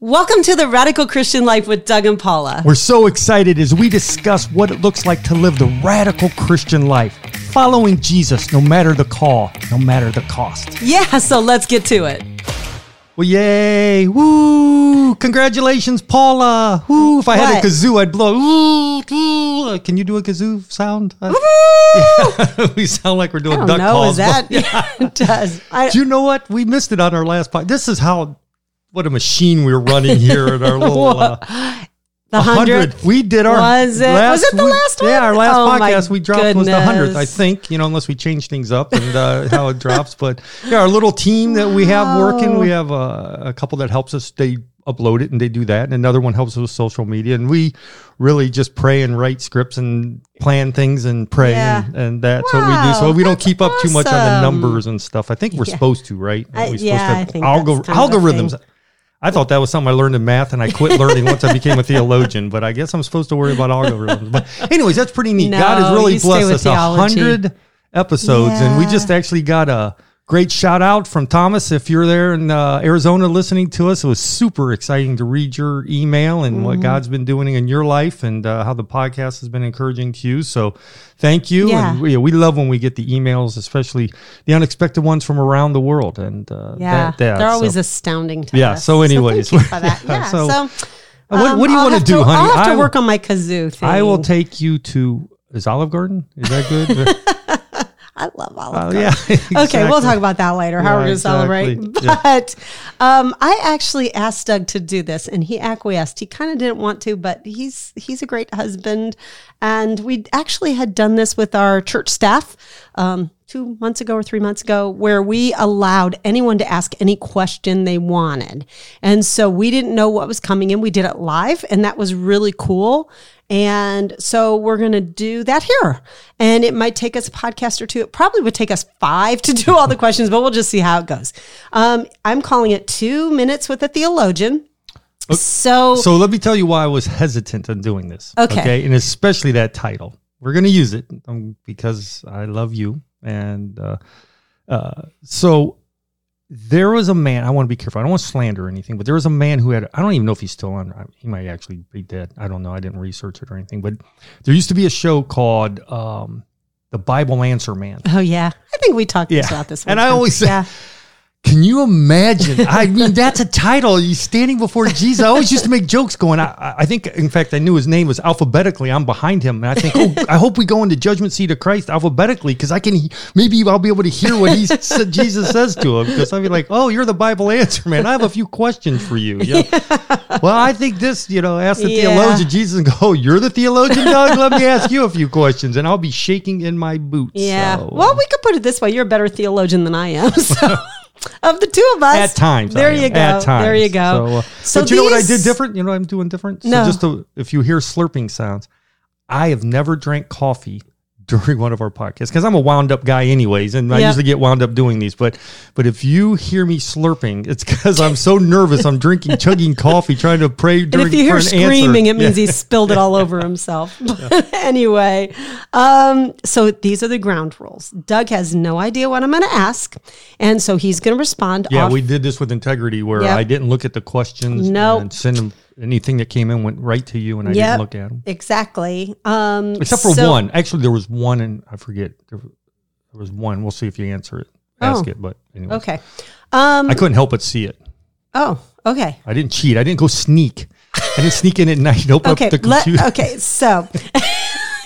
Welcome to the Radical Christian Life with Doug and Paula. We're so excited as we discuss what it looks like to live the radical Christian life, following Jesus no matter the call, no matter the cost. Yeah, so let's get to it. Well, yay! Woo! Congratulations, Paula! Woo! If I had a kazoo, I'd blow. Can you do a kazoo sound? Uh, Woo! we sound like we're doing duck know. calls. Is that but- it does? I, Do you know what? We missed it on our last podcast. This is how what a machine we're running here at our little uh, the 100. hundredth. We did our Was it- was it the last one? Yeah, our last Oh, podcast we dropped was the 100th, I think, you know, unless we change things up and uh, how it drops. But yeah, our little team that we have working, we have uh, a couple that helps us. They upload it and they do that. And another one helps us with social media. And we really just pray and write scripts and plan things and pray. Yeah. And, and that's what we do. So we don't keep up too much on the numbers and stuff. I think we're Yeah. supposed to, right? I- Aren't we supposed yeah, to I think algor- that's kind of a algorithms. I thought that was something I learned in math, and I quit learning once I became a theologian. But I guess I'm supposed to worry about algorithms. But anyways, that's pretty neat. God has really blessed us a hundred episodes, and we just actually got a great shout out from Thomas. If you're there in uh, Arizona listening to us, it was super exciting to read your email and Mm-hmm. what God's been doing in your life, and uh, how the podcast has been encouraging to you. So, thank you. Yeah. And we, we love when we get the emails, especially the unexpected ones from around the world. And uh, Yeah, that- that, they're so- always astounding to Yeah, us. so anyways. thank you for that. Yeah, Yeah, so- so, What- what do you I'll wanna have do, honey? I'll have to I work on my kazoo thing. I will take you to is Olive Garden. Is that good? I love all Oh, of yeah. Okay, we'll talk about that later. how Yeah, we're going to celebrate. exactly. Yeah. But um, I actually asked Doug to do this, and he acquiesced. He kind of didn't want to, but he's he's a great husband, and we actually had done this with our church staff um, two months ago or three months ago, where we allowed anyone to ask any question they wanted, and so we didn't know what was coming in. We did it live, and that was really cool. And so we're going to do that here. And it might take us a podcast or two. It probably would take us five to do all the questions, but we'll just see how it goes. Um, I'm calling it two minutes with a theologian. So, So let me tell you why I was hesitant on doing this. Okay. and especially that title. We're going to use it um, because I love you, and uh, uh, so there was a man. I want to be careful. I don't want to slander anything, but there was a man who had. I don't even know if he's still on. He might actually be dead. I don't know. I didn't research it or anything. But there used to be a show called um, the Bible Answer Man. oh, yeah. I think we talked Yeah. about this. And one I always say- yeah. Can you imagine? I mean, that's a title. You standing before Jesus. I always used to make jokes going. I, I- think, in fact, I knew his name was alphabetically. I'm behind him, and I think, oh, I hope we go into judgment seat of Christ alphabetically because I can maybe I'll be able to hear what he said, Jesus says to him. Because I'll be like, oh, you're the Bible answer man. I have a few questions for you. Yeah. Well, I think this, you know, ask the Yeah. theologian Jesus and go, oh, you're the theologian, Doug. Let me ask you a few questions, and I'll be shaking in my boots. Yeah. So, well, we could put it this way: you're a better theologian than I am. So, of the two of us, At times, there you go. At times. There you go. So, uh, but you know what I did different? You know what I'm doing different? No. So just to, if you hear slurping sounds, I have never drank coffee during one of our podcasts because I'm a wound up guy anyways, and I Yep. usually get wound up doing these. But but if you hear me slurping, it's because I'm so nervous. I'm drinking, chugging coffee, trying to pray And if you hear an answer. screaming, it means Yeah. he spilled it all over himself. But anyway, um, so these are the ground rules. Doug has no idea what I'm going to ask, and so he's going to respond. Yeah, off- we did this with integrity where Yep. I didn't look at the questions Nope. and send them anything that came in went right to you, and I Yep. didn't look at them. exactly. Um, Except for so- one. Actually, there was one, and I forget. There, there was one. We'll see if you answer it. Ask Oh. it, but anyway. Okay. Um, I couldn't help but see it. oh, okay. I didn't cheat. I didn't go sneak. I didn't sneak in at night and open Okay. up the let- computer. okay. So.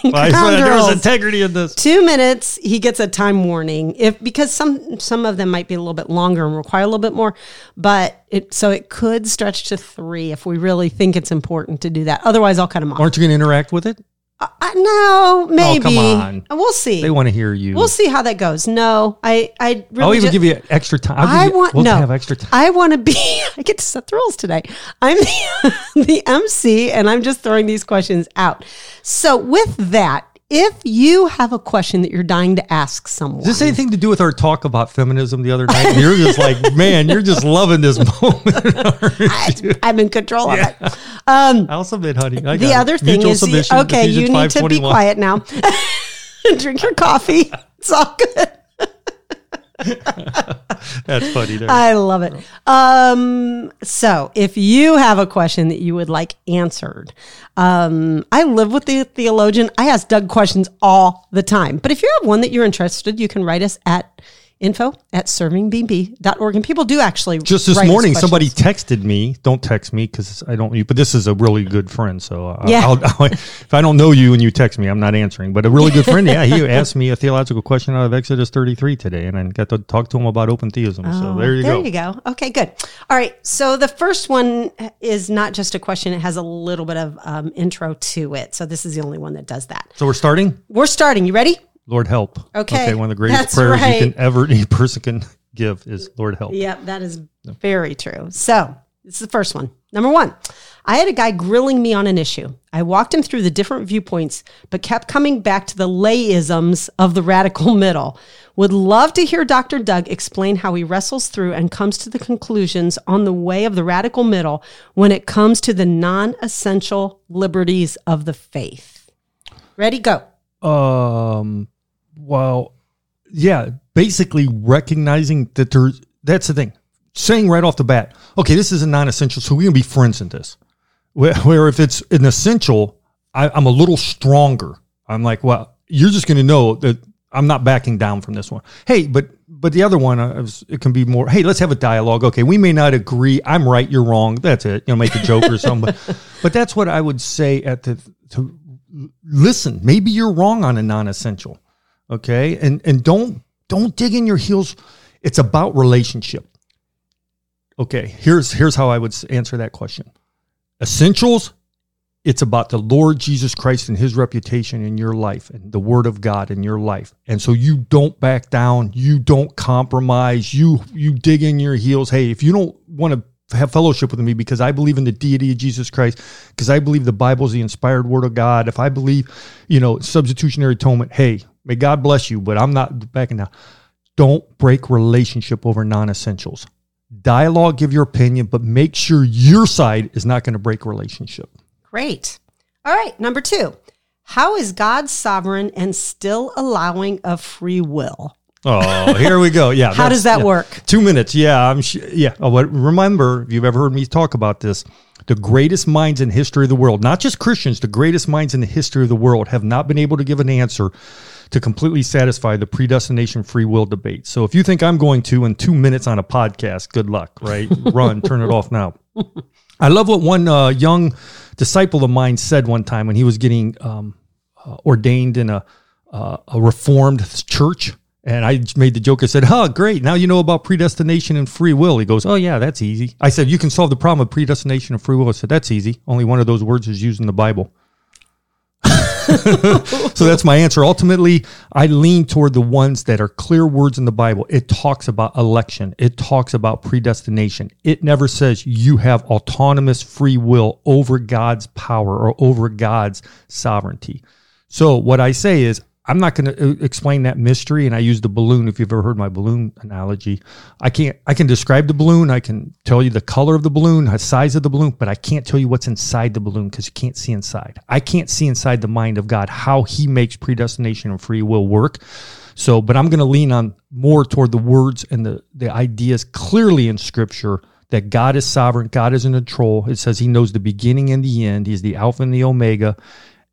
Ground there was integrity in this. two minutes he gets a time warning if because some some of them might be a little bit longer and require a little bit more but it so it could stretch to three if we really think it's important to do that otherwise i'll cut him off Aren't you going to interact with it? I, no oh, maybe come on. we'll see They want to hear you. we'll see how that goes no i i really I'll even ju- give you extra time. I'll give I you- want we'll no. have extra time. I want to be. I get to set the rules today. I'm the, the MC, and I'm just throwing these questions out. So, with that, if you have a question that you're dying to ask someone, Does this anything to do with our talk about feminism the other night? You're just like, man, you're just loving this moment. I, I'm in control of it. Um, I'll submit, honey. I the got it. other thing Mutual is, okay, you need to be quiet now. Drink your coffee. It's all good. That's funny. There. I love it. Um, so if you have a question that you would like answered, um, I live with the theologian. I ask Doug questions all the time. But if you have one that you're interested, you can write us at info at servingbb.org. And people do actually Just this morning, somebody texted me. Don't text me because I don't. You but this is a really good friend. So uh, Yeah. I'll, I'll, if I don't know you and you text me, I'm not answering. But a really good friend, yeah, he asked me a theological question out of Exodus 33 today, and I got to talk to him about open theism. so there you Oh, there go. you go. Okay, good. All right. So the first one is not just a question, it has a little bit of um, intro to it. So this is the only one that does that. So we're starting. We're starting. You ready? Lord help. Okay, Okay. One of the greatest that's prayers right. you can ever any person can give is Lord help. Yep, that is very true. So, this is the first one. Number one, I had a guy grilling me on an issue. I walked him through the different viewpoints, but kept coming back to the layisms of the radical middle. Would love to hear Dr. Doug explain how he wrestles through and comes to the conclusions on the way of the radical middle when it comes to the non essential liberties of the faith. Ready? Go. Um. Well, yeah. Basically, recognizing that there's that's the thing. Saying right off the bat, okay, this is a non-essential, so we're gonna be friends in this. Where, where if it's an essential, I, I'm a little stronger. I'm like, well, you're just gonna know that I'm not backing down from this one. Hey, but but the other one, uh, it can be more. Hey, let's have a dialogue. Okay, we may not agree. I'm right. You're wrong. That's it. You know, make a joke or something. But, but that's what I would say at the to listen. Maybe you're wrong on a non-essential. Okay, and and don't don't dig in your heels. It's about relationship. Okay, here's here's how I would answer that question. Essentials, it's about the Lord Jesus Christ and his reputation in your life and the word of God in your life. And so you don't back down, you don't compromise, you you dig in your heels. Hey, if you don't want to have fellowship with me because I believe in the deity of Jesus Christ, because I believe the Bible is the inspired word of God, if I believe, you know, substitutionary atonement, hey, may God bless you, but I'm not backing down. Don't break relationship over non-essentials. Dialogue, give your opinion, but make sure your side is not going to break relationship. Great. All right. Number two, how is God sovereign and still allowing of free will? Oh, here we go. Yeah. How does that yeah. work? Two minutes. Yeah. I'm. Sh- yeah. Oh, but remember, if you've ever heard me talk about this, the greatest minds in history of the world, not just Christians, the greatest minds in the history of the world, have not been able to give an answer to completely satisfy the predestination free will debate. So if you think I'm going to in two minutes on a podcast, good luck. Right? Run. Turn it off now. I love what one uh, young disciple of mine said one time when he was getting um, uh, ordained in a uh, a reformed church. And I made the joke. I said, "Oh, great! Now you know about predestination and free will." He goes, "Oh yeah, that's easy." I said, "You can solve the problem of predestination and free will." I said, "That's easy. Only one of those words is used in the Bible." so that's my answer. Ultimately, I lean toward the ones that are clear words in the Bible. It talks about election, it talks about predestination. It never says you have autonomous free will over God's power or over God's sovereignty. So, what I say is, I'm not going to uh, explain that mystery. And I use the balloon. If you've ever heard my balloon analogy, I can't, I can describe the balloon. I can tell you the color of the balloon, the size of the balloon, but I can't tell you what's inside the balloon because you can't see inside. I can't see inside the mind of God, how he makes predestination and free will work. So, but I'm going to lean on more toward the words and the, the ideas clearly in scripture that God is sovereign, God is in control. It says he knows the beginning and the end. He's the Alpha and the Omega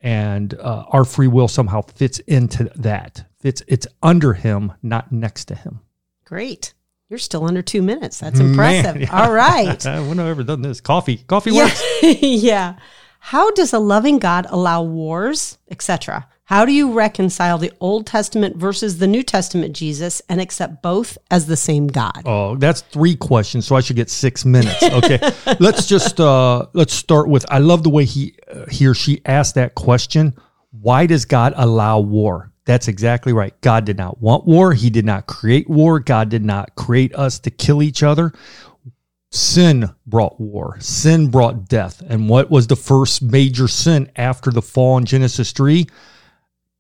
and uh, our free will somehow fits into that. Fits it's under him, not next to him. Great. You're still under two minutes. That's impressive. Man, yeah. All right. Uh, when have I ever done this? Coffee, coffee yeah. works. yeah. How does a loving God allow wars, etc.? How do you reconcile the Old Testament versus the New Testament Jesus and accept both as the same God? Oh, that's three questions, so I should get six minutes. Okay, let's just uh, let's start with. I love the way he Uh, he or she asked that question. Why does God allow war? That's exactly right. God did not want war. He did not create war. God did not create us to kill each other. Sin brought war. Sin brought death. And what was the first major sin after the fall in Genesis 3?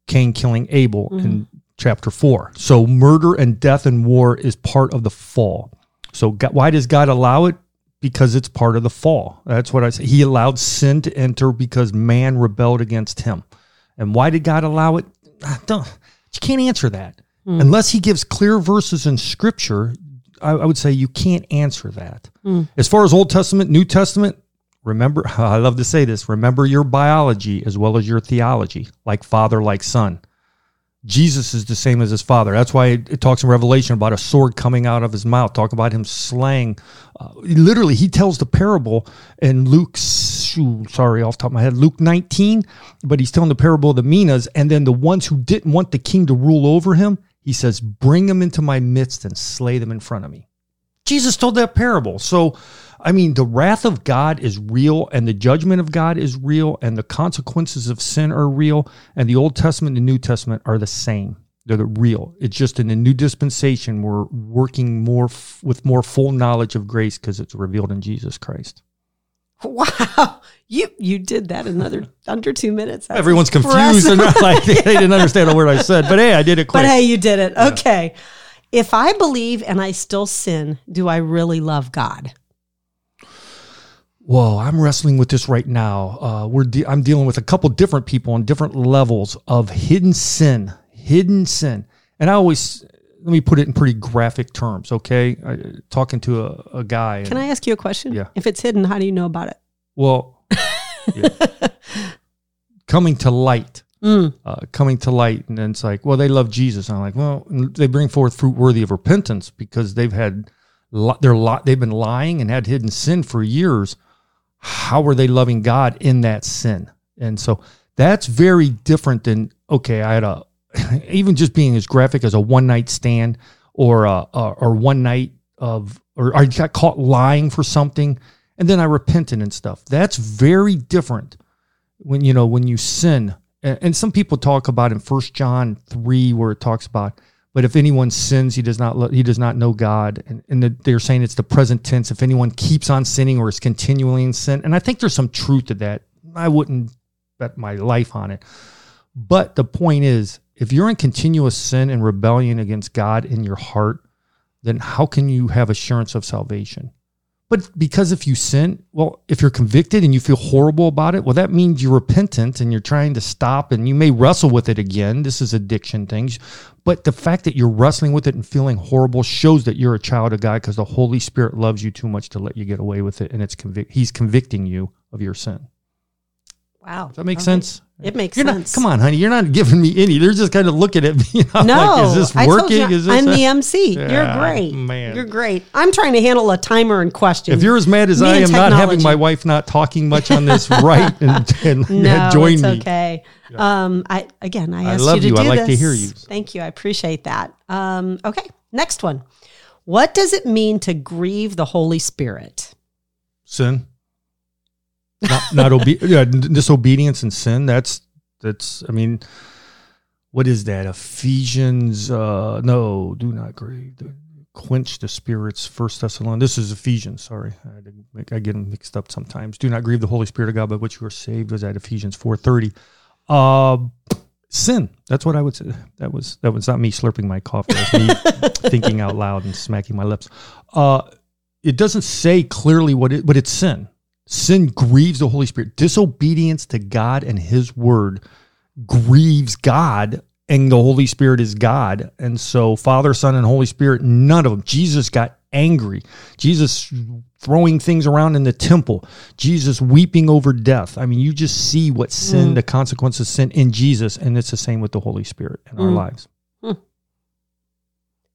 Cain killing Abel in mm-hmm. chapter 4. So murder and death and war is part of the fall. So God, why does God allow it? Because it's part of the fall. That's what I say. He allowed sin to enter because man rebelled against him. And why did God allow it? I don't, you can't answer that. Hmm. Unless he gives clear verses in scripture, I, I would say you can't answer that. Hmm. As far as Old Testament, New Testament, remember, I love to say this remember your biology as well as your theology, like father, like son. Jesus is the same as his father. That's why it, talks in Revelation about a sword coming out of his mouth. Talk about him slaying. Uh, literally, he tells the parable in Luke. Sorry, off top of my head, Luke 19. But he's telling the parable of the Minas, and then the ones who didn't want the king to rule over him, he says, "Bring them into my midst and slay them in front of me." Jesus told that parable. So, I mean, the wrath of God is real and the judgment of God is real and the consequences of sin are real. And the Old Testament and the New Testament are the same. They're the real. It's just in the new dispensation, we're working more f- with more full knowledge of grace because it's revealed in Jesus Christ. Wow. You you did that in another under two minutes. That's Everyone's confused. Not like they didn't understand a word I said, but hey, I did it quick. But hey, you did it. Okay. If I believe and I still sin, do I really love God? Whoa, I'm wrestling with this right now. Uh, we're de- I'm dealing with a couple different people on different levels of hidden sin, hidden sin, and I always let me put it in pretty graphic terms. Okay, I, talking to a, a guy. Can and- I ask you a question? Yeah. If it's hidden, how do you know about it? Well, yeah. coming to light, Mm. uh, coming to light, and then it's like, well, they love Jesus. And I'm like, well, they bring forth fruit worthy of repentance because they've had, li- they're li- they've been lying and had hidden sin for years. How are they loving God in that sin? And so that's very different than okay. I had a even just being as graphic as a one night stand or a, a or one night of or I got caught lying for something and then I repented and stuff. That's very different when you know when you sin. And, some people talk about in First John three where it talks about, but if anyone sins, he does not lo- he does not know God. And, and the, they're saying it's the present tense. If anyone keeps on sinning or is continually in sin, and I think there's some truth to that. I wouldn't bet my life on it. But the point is, if you're in continuous sin and rebellion against God in your heart, then how can you have assurance of salvation? But because if you sin, well, if you're convicted and you feel horrible about it, well, that means you're repentant and you're trying to stop and you may wrestle with it again. This is addiction things. But the fact that you're wrestling with it and feeling horrible shows that you're a child of God because the Holy Spirit loves you too much to let you get away with it. And it's He's convicting you of your sin. Wow. Does that make Okay. sense? It makes You're sense. not, come on, honey. You're not giving me any. They're just kind of looking at me. know, No, like, is this I told working? you, is this I'm a- the MC. You're great. man. You're great. I'm trying to handle a timer and questions. If you're as mad as Me I am not having my wife not talking much on this, right? And, and no, join it's me. okay. Um, I again, I I asked love you to you. do I like to hear you. Thank you. I appreciate that. Um, okay, next one. What does it mean to grieve the Holy Spirit? Sin. Not, not obe- yeah, disobedience and sin. That's that's. I mean, what is that? Ephesians. Uh, no, do not grieve. Quench the spirits. First Thessalonians. This is Ephesians. Sorry, I, make- I get them mixed up sometimes. Do not grieve the Holy Spirit of God, by which you are saved. Was that Ephesians four thirty? Uh, sin. That's what I would say. That was that was not me slurping my coffee. That was me thinking out loud and smacking my lips. Uh, it doesn't say clearly what it, but it's sin. Sin grieves the Holy Spirit. Disobedience to God and His Word grieves God, and the Holy Spirit is God. And so, Father, Son, and Holy Spirit, none of them. Jesus got angry. Jesus throwing things around in the temple. Jesus weeping over death. I mean, you just see what sin, the consequences of sin in Jesus, and it's the same with the Holy Spirit in our Mm. lives.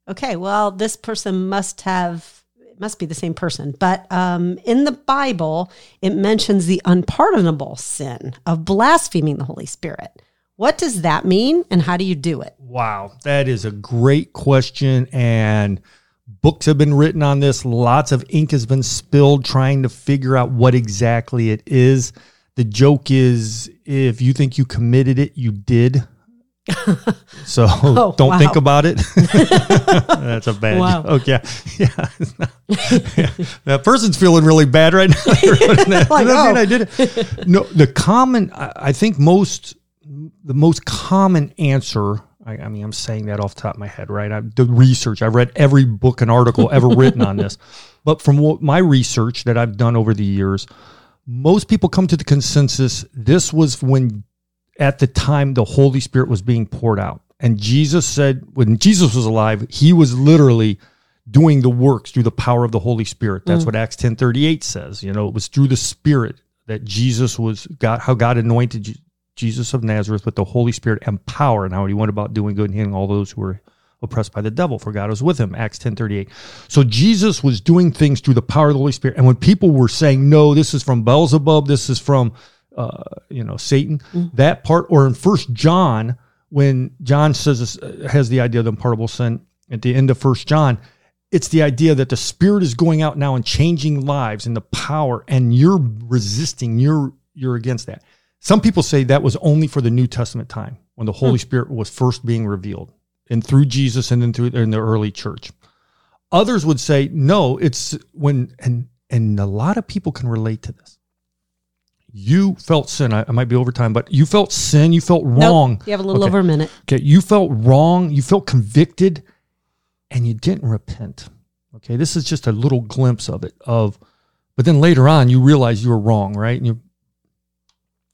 Okay, well, this person must have it must be the same person, but um, in the Bible, it mentions the unpardonable sin of blaspheming the Holy Spirit. What does that mean, and how do you do it? Wow, that is a great question. And books have been written on this. Lots of ink has been spilled trying to figure out what exactly it is. The joke is if you think you committed it, you did. So oh, don't wow. think about it. That's a bad Wow. joke. Yeah. Yeah. yeah. That person's feeling really bad right now. Like, oh. I did it. No, the common, I I think most, the most common answer, I, I mean, I'm saying that off the top of my head, right? I, the research, I've read every book and article ever written on this. But from what my research that I've done over the years, most people come to the consensus this was when, at the time, the Holy Spirit was being poured out. And Jesus said, when Jesus was alive, he was literally doing the works through the power of the Holy Spirit. That's mm. what Acts 10:38 says. You know, it was through the Spirit that Jesus was God, how God anointed Jesus of Nazareth with the Holy Spirit and power, and how he went about doing good and healing all those who were oppressed by the devil, for God was with him. Acts 10:38. So Jesus was doing things through the power of the Holy Spirit. And when people were saying, "No, this is from Beelzebub, this is from uh, you know Satan," that part, or in First John, when John says this, uh, has the idea of the unpardonable sin at the end of First John, it's the idea that the Spirit is going out now and changing lives and the power, and you're resisting, you're you're against that. Some people say that was only for the New Testament time when the Holy Spirit was first being revealed and through Jesus and then through in the early church. Others would say no, it's when and and a lot of people can relate to this. You felt sin. I, I might be over time, but you felt sin. You felt wrong. Nope, you have a little Okay. over a minute. Okay, you felt wrong, you felt convicted, and you didn't repent. Okay, this is just a little glimpse of it. Of, but then later on, you realize you were wrong, right? And you,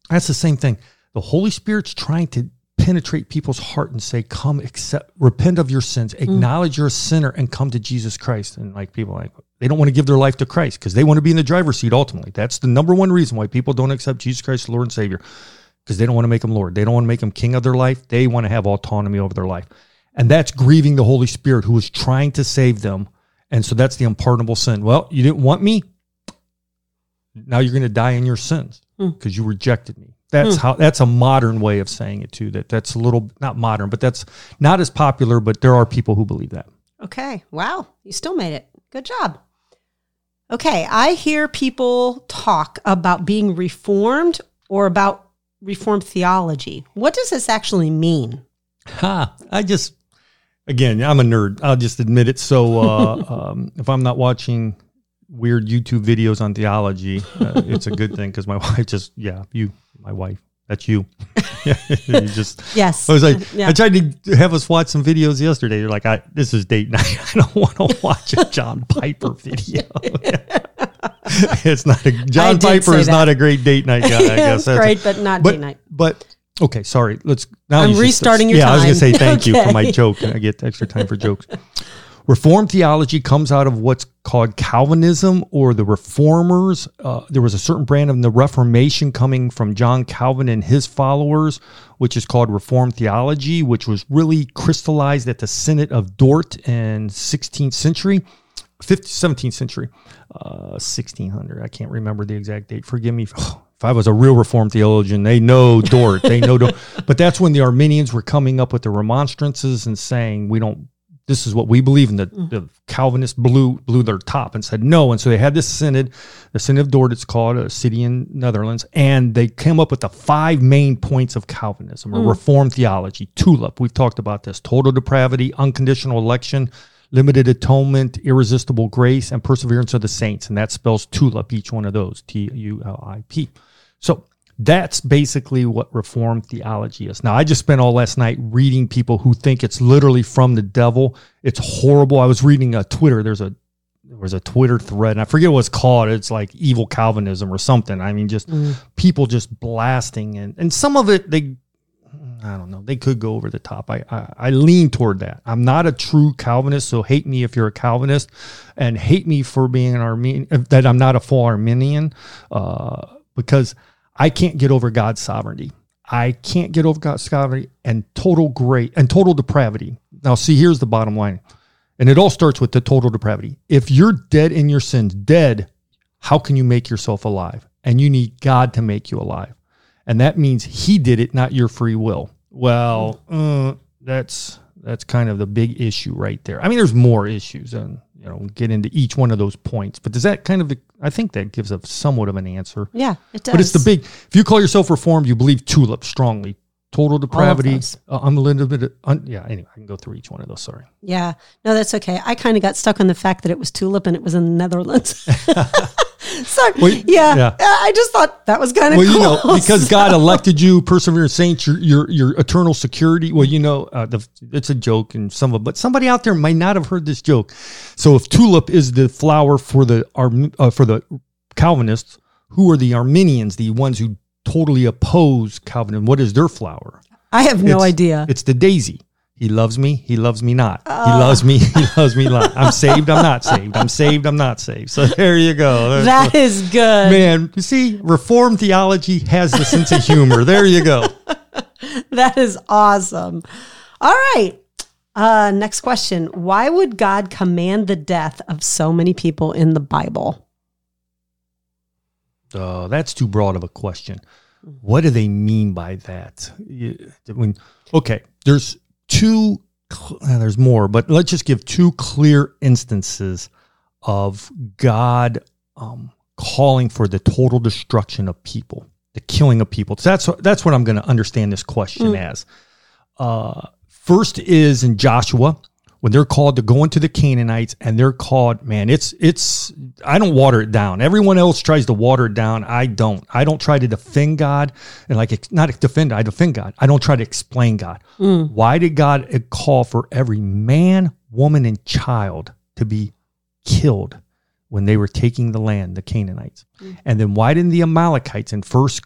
that's the same thing. The Holy Spirit's trying to penetrate people's heart and say, "Come, accept, repent of your sins, mm. acknowledge you're a sinner, and come to Jesus Christ." And like people, like they don't want to give their life to Christ because they want to be in the driver's seat. Ultimately, that's the number one reason why people don't accept Jesus Christ, as Lord and Savior because they don't want to make him Lord. They don't want to make him king of their life. They want to have autonomy over their life. And that's grieving the Holy Spirit who is trying to save them. And so that's the unpardonable sin. Well, you didn't want me. Now you're going to die in your sins hmm. because you rejected me. That's hmm. how that's a modern way of saying it too. That that's a little not modern, but that's not as popular, but there are people who believe that. Okay. Wow. You still made it. Good job. Okay. I hear people talk about being reformed or about reformed theology. What does this actually mean? Ha! I just, again, I'm a nerd. I'll just admit it. So uh, um, if I'm not watching weird YouTube videos on theology, uh, it's a good thing because my wife just, yeah, you, my wife, that's you. you just. Yes. I was like, Yeah. I tried to have us watch some videos yesterday. You're like, I, this is date night. I don't want to watch a John Piper video. it's not a John Piper is that. not a great date night guy. I guess That's- great, but not but, date night. But okay, sorry. Let's now. I'm restarting your time. Yeah, I was going to say thank you for my Okay. joke. I get extra time for jokes. Reformed theology comes out of what's called Calvinism or the Reformers. Uh, there was a certain brand of the Reformation coming from John Calvin and his followers, which is called Reformed theology, which was really crystallized at the Synod of Dort in 16th century. 15th, 17th century, uh, 1600. I can't remember the exact date. Forgive me. If, if I was a real Reformed theologian, they know Dort. they know Dort. But that's when the Arminians were coming up with the remonstrances and saying, we don't, this is what we believe. And the, mm. the Calvinists blew, blew their top and said no. And so they had this synod, the Synod of Dort, it's called, a city in Netherlands. And they came up with the five main points of Calvinism or mm. Reformed theology. TULIP, we've talked about this total depravity, unconditional election, limited atonement, irresistible grace, and perseverance of the saints. And that spells TULIP, each one of those, T U L I P. So that's basically what Reformed theology is. Now, I just spent all last night reading people who think it's literally from the devil. It's horrible. I was reading a Twitter. There's a there was a Twitter thread, and I forget what it's called. It's like evil Calvinism or something. I mean, just people just blasting, and and some of it they I don't know. They could go over the top. I, I I lean toward that. I'm not a true Calvinist, so hate me if you're a Calvinist, and hate me for being an Arminian. That I'm not a full Arminian, uh, because I can't get over God's sovereignty. I can't get over God's sovereignty and total great and total depravity. Now, see, here's the bottom line, and it all starts with the total depravity. If you're dead in your sins, dead, how can you make yourself alive? And you need God to make you alive and that means he did it, not your free will. Well, uh, that's that's kind of the big issue right there. I mean, there's more issues, and you know, get into each one of those points. But does that kind of? I think that gives a somewhat of an answer. Yeah, it does. But it's the big. If you call yourself reformed, you believe tulip strongly. Total depravity, uh, unlimited. Un, yeah. Anyway, I can go through each one of those. Sorry. Yeah, no, that's okay. I kind of got stuck on the fact that it was tulip and it was in the Netherlands. so yeah, yeah. I just thought that was kind of well, cool. you know, because God elected you, perseverance saints, your your your eternal security. Well, you know, uh, the, it's a joke, and some of, but somebody out there might not have heard this joke. So, if tulip is the flower for the uh, for the Calvinists, who are the Arminians, the ones who totally oppose Calvinism? What is their flower? I have no It's- idea. It's the daisy. He loves me. He loves me not. he loves me. He loves me not. I'm saved. I'm not saved. I'm saved. I'm not saved. So there you go. There's That is good. Man, you see, Reformed theology has the sense of humor. There you go. That is awesome. All right. Uh, next question. Why would God command the death of so many people in the Bible? Uh, that's too broad of a question. What do they mean by that? You- When, okay, there's two, uh, there's more, but let's just give two clear instances of God um, calling for the total destruction of people, the killing of people. So that's that's what I'm going to understand this question as. Uh, first is in Joshua when they're called to go into the Canaanites and they're called, man, it's it's I don't water it down. Everyone else tries to water it down. I don't. I don't try to defend God and like not defend. I defend God. I don't try to explain God. Why did God call for every man, woman, and child to be killed when they were taking the land, the Canaanites? And then why didn't the Amalekites in first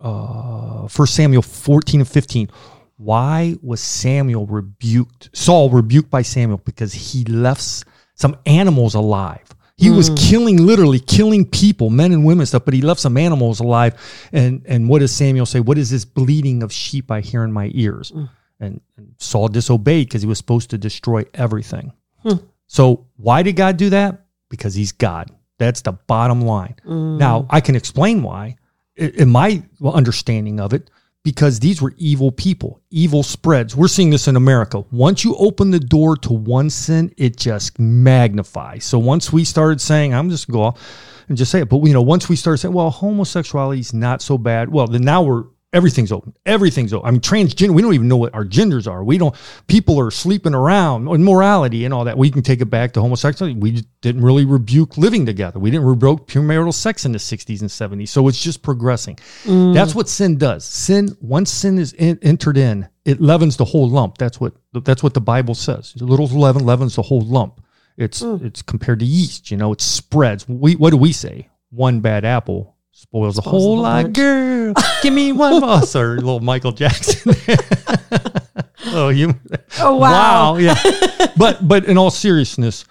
uh, First Samuel 14 and 15. Why was Samuel rebuked? Saul rebuked by Samuel because he left some animals alive. He was hmm. killing, literally killing people, men and women stuff, but he left some animals alive. And and what does Samuel say? What is this bleating of sheep I hear in my ears? Hmm. And, and Saul disobeyed because he was supposed to destroy everything. Hmm. So why did God do that? Because he's God. That's the bottom line. Now I can explain why in my understanding of it because these were evil people evil spreads. We're seeing this in america. Once you open the door to one sin it just magnifies. So once we started saying i'm just gonna go off and just say it but you know once we started saying well homosexuality is not so bad. Well then now we're everything's open. Everything's open. I mean transgender we don't even know what our genders are. We don't people are sleeping around and morality and all that. We can take it back to homosexuality. We didn't really rebuke living together. We didn't rebuke premarital sex in the 60s and 70s so it's just progressing. Mm. That's what sin does. Sin once sin is in, entered in it leavens the whole lump. That's what that's what the bible says. A little leaven leavens the whole lump. It's mm. it's compared to yeast you know it spreads. We what do we say? One bad apple spoils, a whole lot girl give me one more oh, sorry little michael jackson oh you Oh, wow. wow. yeah but but in all seriousness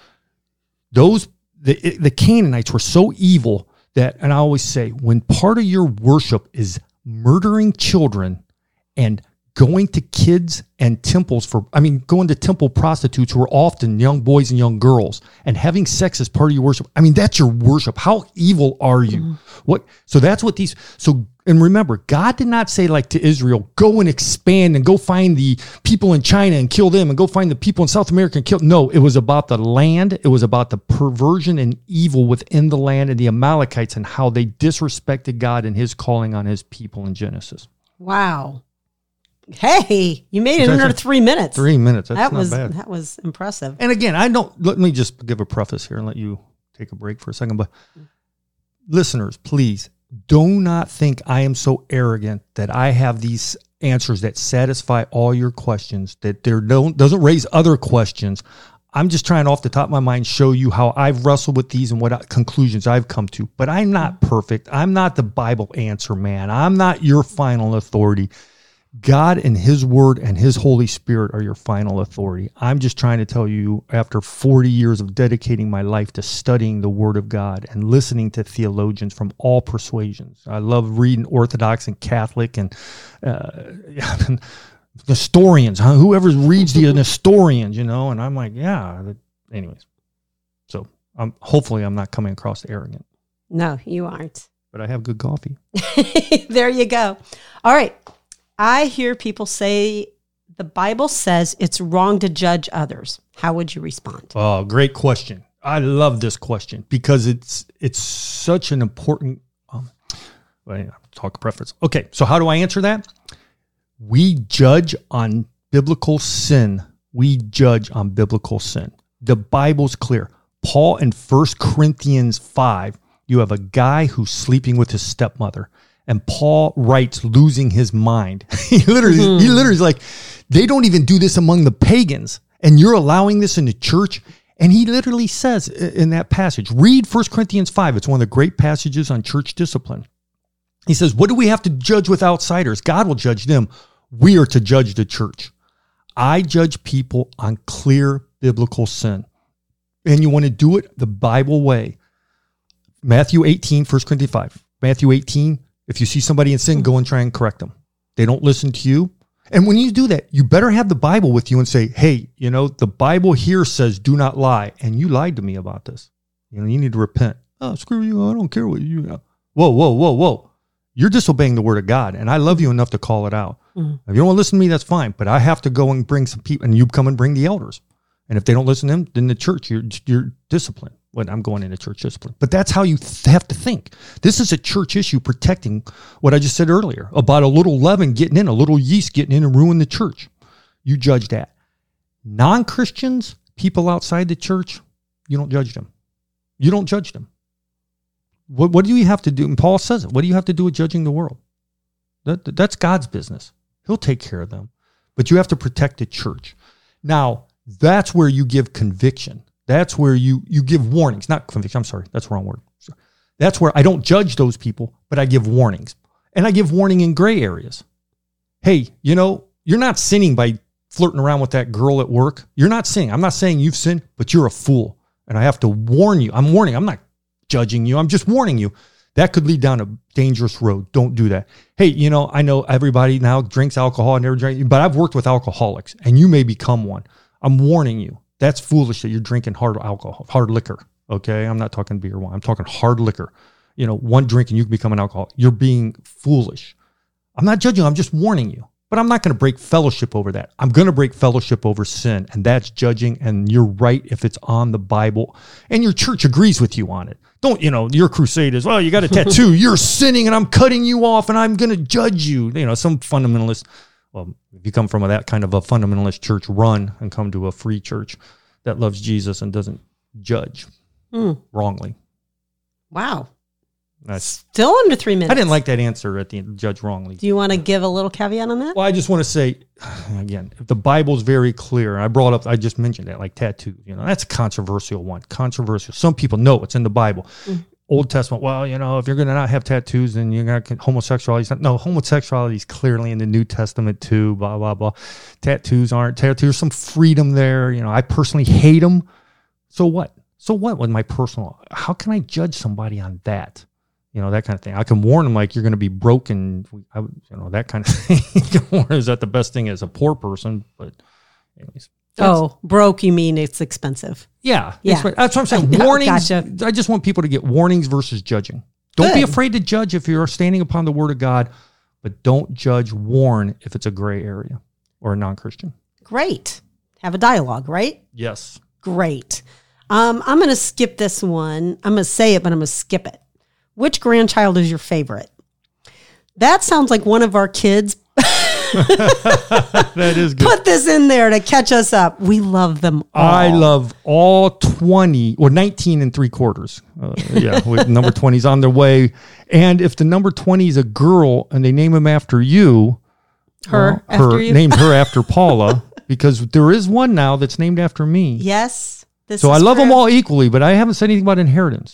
those the the Canaanites were so evil that and I always say when part of your worship is murdering children and going to kids and temples for I mean going to temple prostitutes who are often young boys and young girls and having sex as part of your worship. I mean that's your worship. How evil are you? Mm-hmm. What so that's what these so and remember God did not say like to Israel go and expand and go find the people in China and kill them and go find the people in South America and kill no it was about the land it was about the perversion and evil within the land and the Amalekites and how they disrespected God and his calling on his people in Genesis. Wow. Hey, you made it That's under three minutes. Three minutes. That's that not was bad. that was impressive. And again, I don't let me just give a preface here and let you take a break for a second. But listeners, please do not think I am so arrogant that I have these answers that satisfy all your questions, that there don't doesn't raise other questions. I'm just trying off the top of my mind show you how I've wrestled with these and what conclusions I've come to. But I'm not perfect. I'm not the Bible answer man. I'm not your final authority. God and His Word and His Holy Spirit are your final authority. I'm just trying to tell you, after 40 years of dedicating my life to studying the Word of God and listening to theologians from all persuasions, I love reading Orthodox and Catholic and uh, Nestorians, huh? whoever reads the Nestorians, you know, and I'm like, yeah. Anyways, so I'm hopefully I'm not coming across arrogant, No, you aren't. but I have good coffee. there you go. All right. I hear people say the Bible says it's wrong to judge others. How would you respond? Oh, great question. I love this question because it's it's such an important um, talk preference. Okay, so how do I answer that? We judge on biblical sin. We judge on biblical sin. The Bible's clear. Paul in 1 Corinthians 5, you have a guy who's sleeping with his stepmother. And Paul writes losing his mind. he literally he hmm. literally is like, they don't even do this among the pagans. And you're allowing this in the church. And he literally says in that passage, read 1 Corinthians 5. It's one of the great passages on church discipline. He says, What do we have to judge with outsiders? God will judge them. We are to judge the church. I judge people on clear biblical sin. And you want to do it the Bible way. Matthew 18, 1 Corinthians 5. Matthew 18, if you see somebody in sin, go and try and correct them. They don't listen to you. And when you do that, you better have the Bible with you and say, hey, you know, the Bible here says do not lie. And you lied to me about this. You know, you need to repent. Oh, screw you. I don't care what you know. Whoa, whoa, whoa, whoa. You're disobeying the word of God. And I love you enough to call it out. Mhm. If you don't want to listen to me, that's fine. But I have to go and bring some people, and you come and bring the elders. And if they don't listen to them, then the church, you're, you're disciplined. When I'm going into church discipline. But that's how you th- have to think. This is a church issue protecting what I just said earlier about a little leaven getting in, a little yeast getting in and ruin the church. You judge that. Non Christians, people outside the church, you don't judge them. You don't judge them. What, what do you have to do? And Paul says it. What do you have to do with judging the world? That, that- that's God's business. He'll take care of them. But you have to protect the church. Now, that's where you give conviction. That's where you you give warnings, not conviction. I'm sorry, that's wrong word. That's where I don't judge those people, but I give warnings. And I give warning in gray areas. Hey, you know, you're not sinning by flirting around with that girl at work. You're not sinning. I'm not saying you've sinned, but you're a fool. And I have to warn you. I'm warning. I'm not judging you. I'm just warning you. That could lead down a dangerous road. Don't do that. Hey, you know, I know everybody now drinks alcohol and never drink, but I've worked with alcoholics and you may become one. I'm warning you. That's foolish that you're drinking hard alcohol, hard liquor. Okay. I'm not talking beer wine. I'm talking hard liquor. You know, one drink and you can become an alcoholic. You're being foolish. I'm not judging. I'm just warning you. But I'm not going to break fellowship over that. I'm going to break fellowship over sin, and that's judging. And you're right if it's on the Bible, and your church agrees with you on it. Don't you know your crusade is well? You got a tattoo. You're sinning, and I'm cutting you off, and I'm going to judge you. You know, some fundamentalist. Well, if you come from that kind of a fundamentalist church, run and come to a free church that loves Jesus and doesn't judge Hmm. wrongly. Wow. That's Still under three minutes. I didn't like that answer at the end, judge wrongly. Do you want to give a little caveat on that? Well, I just want to say again, if the Bible's very clear, I brought up, I just mentioned that, like tattoo. you know, that's a controversial one. Controversial. Some people know it's in the Bible. Old Testament, well, you know, if you're going to not have tattoos, then you're going to homosexuality. No, homosexuality is clearly in the New Testament too. Blah blah blah. Tattoos aren't tattoos. There's some freedom there. You know, I personally hate them. So what? So what with my personal? How can I judge somebody on that? You know that kind of thing. I can warn them like you're going to be broken. I, you know that kind of thing. Is that the best thing as a poor person? But anyways, that's- Oh, broke, you mean it's expensive. yeah, Yeah. That's, right. That's what I'm saying. Warnings. gotcha. I just want people to get warnings versus judging. Don't be afraid to judge if you're standing upon the word of God, but don't judge. Warn if it's a gray area or a non-Christian. Great. Have a dialogue, right? Yes. Great. Um, I'm going to skip this one. I'm going to say it, but I'm going to skip it. Which grandchild is your favorite? That sounds like one of our kids That is good. put this in there to catch us up. We love them all. I love all 20 or 19 and three quarters. Uh, yeah, with number 20 is on their way. And if the number 20 is a girl and they name him after you, her her you. named her after Paula, because there is one now that's named after me. yes. So I love them all equally, but I haven't said anything about inheritance.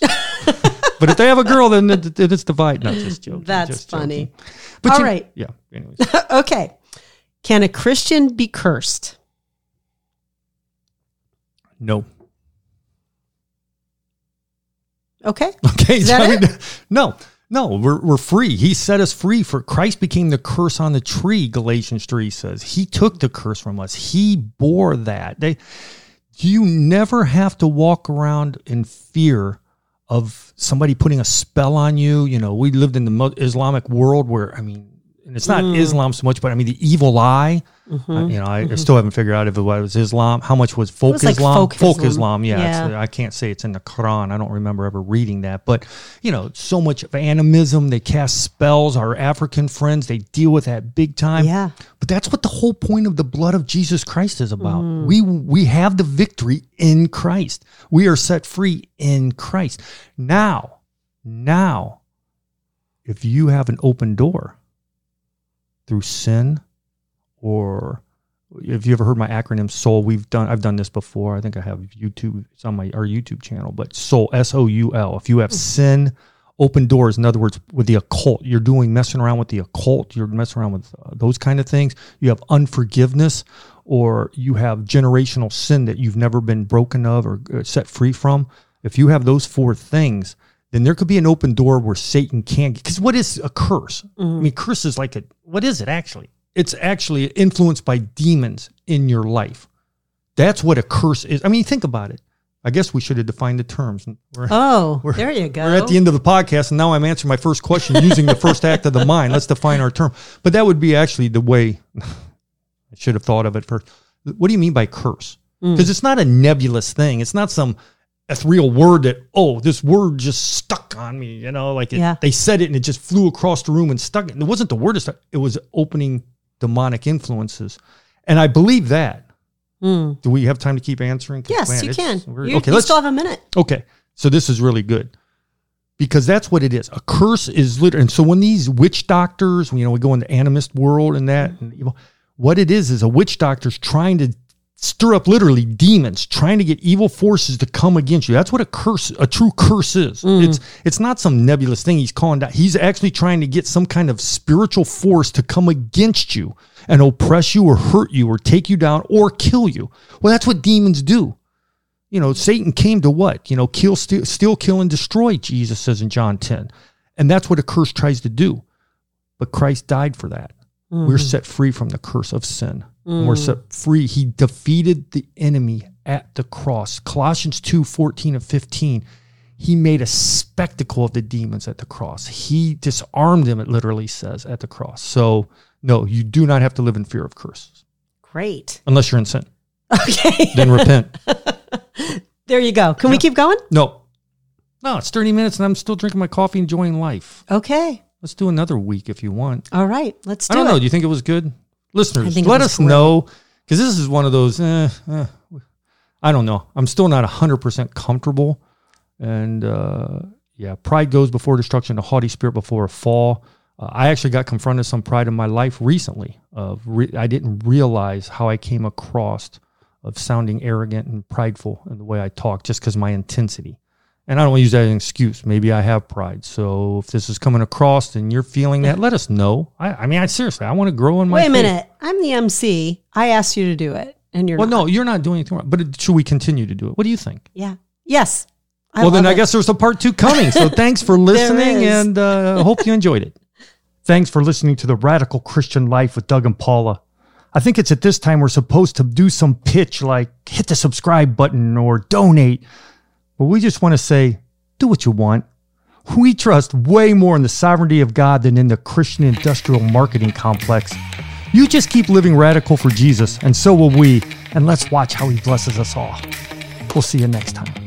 But if they have a girl, then it, it- it's divided. Not just joking. That's just funny. joking. But All you- right. Yeah. Anyways. okay. Can a Christian be cursed? No. Okay. Okay. Is that I mean, no, no, we're, we're free. He set us free for Christ became the curse on the tree. Galatians 3 says he took the curse from us. He bore that. They, you never have to walk around in fear of somebody putting a spell on you. You know, we lived in the Islamic world where, I mean, and it's not mm. Islam so much, but I mean, the evil eye. Uh, you know, I, I mm-hmm. still haven't figured out if it was Islam. How much was folk was like Islam? folk folk Islam. Islam, yeah. Yeah. I can't say it's in the Quran. I don't remember ever reading that. But, you know, so much of animism. They cast spells. Our African friends, they deal with that big time. Yeah. But that's what the whole point of the blood of Jesus Christ is about. Mm. We we have the victory in Christ. We are set free in Christ. Now, now, if you have an open door through sin or if you ever heard my acronym soul we've done i've done this before i think i have youtube it's on my our youtube channel but soul s-o-u-l if you have sin open doors. In other words, with the occult, you're doing messing around with the occult. You're messing around with uh, those kind of things. You have unforgiveness, or you have generational sin that you've never been broken of or uh, set free from. If you have those four things, then there could be an open door where Satan can't, Because what is a curse? I mm-hmm. mean, curse is like a what is it actually? It's actually influenced by demons in your life. That's what a curse is. I mean, think about it. I guess we should have defined the terms. We're, Oh, We're- there you go. we're at the end of the podcast, and now I'm answering my first question using the first act of the mind. Let's define our term. But that would be actually the way I should have thought of it first. What do you mean by curse? Mm. Because it's not a nebulous thing. It's not some ethereal word that oh, this word just stuck on me. You know, like it, Yeah. they said it and it just flew across the room and stuck. It wasn't the word; that stuck. it was opening demonic influences, and I believe that. Mm. Do we have time to keep answering Yes, man, you can. You, okay, you let's still have a minute. Okay. So this is really good because that's what it is. A curse is literally, and so when these witch doctors, you know, we go into animist world and that, and evil, what it is is a witch doctor's trying to stir up literally demons, trying to get evil forces to come against you. That's what a curse, a true curse is. Mm. It's it's not some nebulous thing he's calling down. He's actually trying to get some kind of spiritual force to come against you and oppress you or hurt you or take you down or kill you. Well, that's what demons do you know, Satan came to what? You know, kill, steal, steal, kill, and destroy, Jesus says in John 10. And that's what a curse tries to do. But Christ died for that. We're mm. set free from the curse of sin. And we're mm. set free. He defeated the enemy at the cross. Colossians 2 14 and 15. He made a spectacle of the demons at the cross. He disarmed them, it literally says, at the cross. So, no, you do not have to live in fear of curses Great. unless you're in sin. Okay. Then repent. there you go. Can we keep going? No. No, it's 30 minutes and I'm still drinking my coffee, enjoying life. Okay. Let's do another week if you want. All right. Let's do I don't it. know. Do you think it was good? Listeners, let us great. know because this is one of those, eh, eh, I don't know. I'm still not 100% comfortable. And uh, yeah, pride goes before destruction, a haughty spirit before a fall. Uh, I actually got confronted some pride in my life recently. Of re- I didn't realize how I came across of sounding arrogant and prideful in the way I talk just because my intensity. And I don't want to use that as an excuse. Maybe I have pride. So if this is coming across and you're feeling that, let us know. I, I mean, I seriously, I want to grow in my Wait a faith. minute. I'm the MC. I asked you to do it, and you're Well, not. no, you're not doing anything wrong. But it, should we continue to do it? What do you think? Yeah. Yes. I well, then love I guess there's a part two coming. So thanks for listening is. and uh, hope you enjoyed it. Thanks for listening to the Radical Christian Life with Doug and Paula. I think it's at this time we're supposed to do some pitch like hit the subscribe button or donate. But we just want to say, do what you want. We trust way more in the sovereignty of God than in the Christian industrial marketing complex. You just keep living radical for Jesus, and so will we. And let's watch how he blesses us all. We'll see you next time.